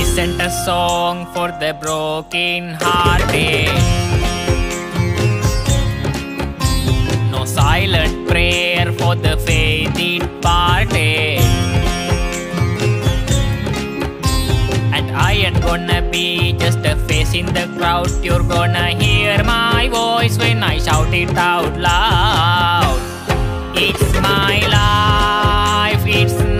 sent a song for the broken hearted. No silent prayer for the faith departed. And I ain't gonna be just a face in the crowd. You're gonna hear my voice when I shout it out loud. It's my life, it's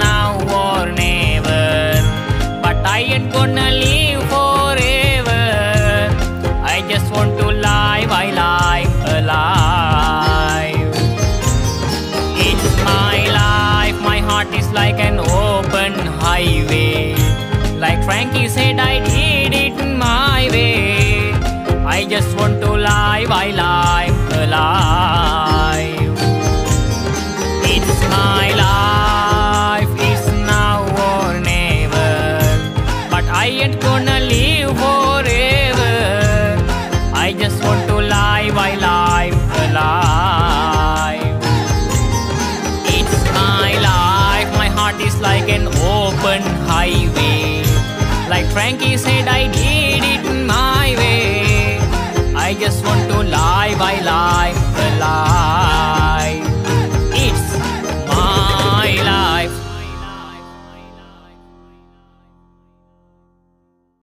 Like Frankie said, I did it my way. I just want to lie while I'm alive. It's my life, it's now or never. But I ain't gonna live forever. I just want to lie while I'm alive. It's my life, my heart is like an open highway. Like Frankie said, I did.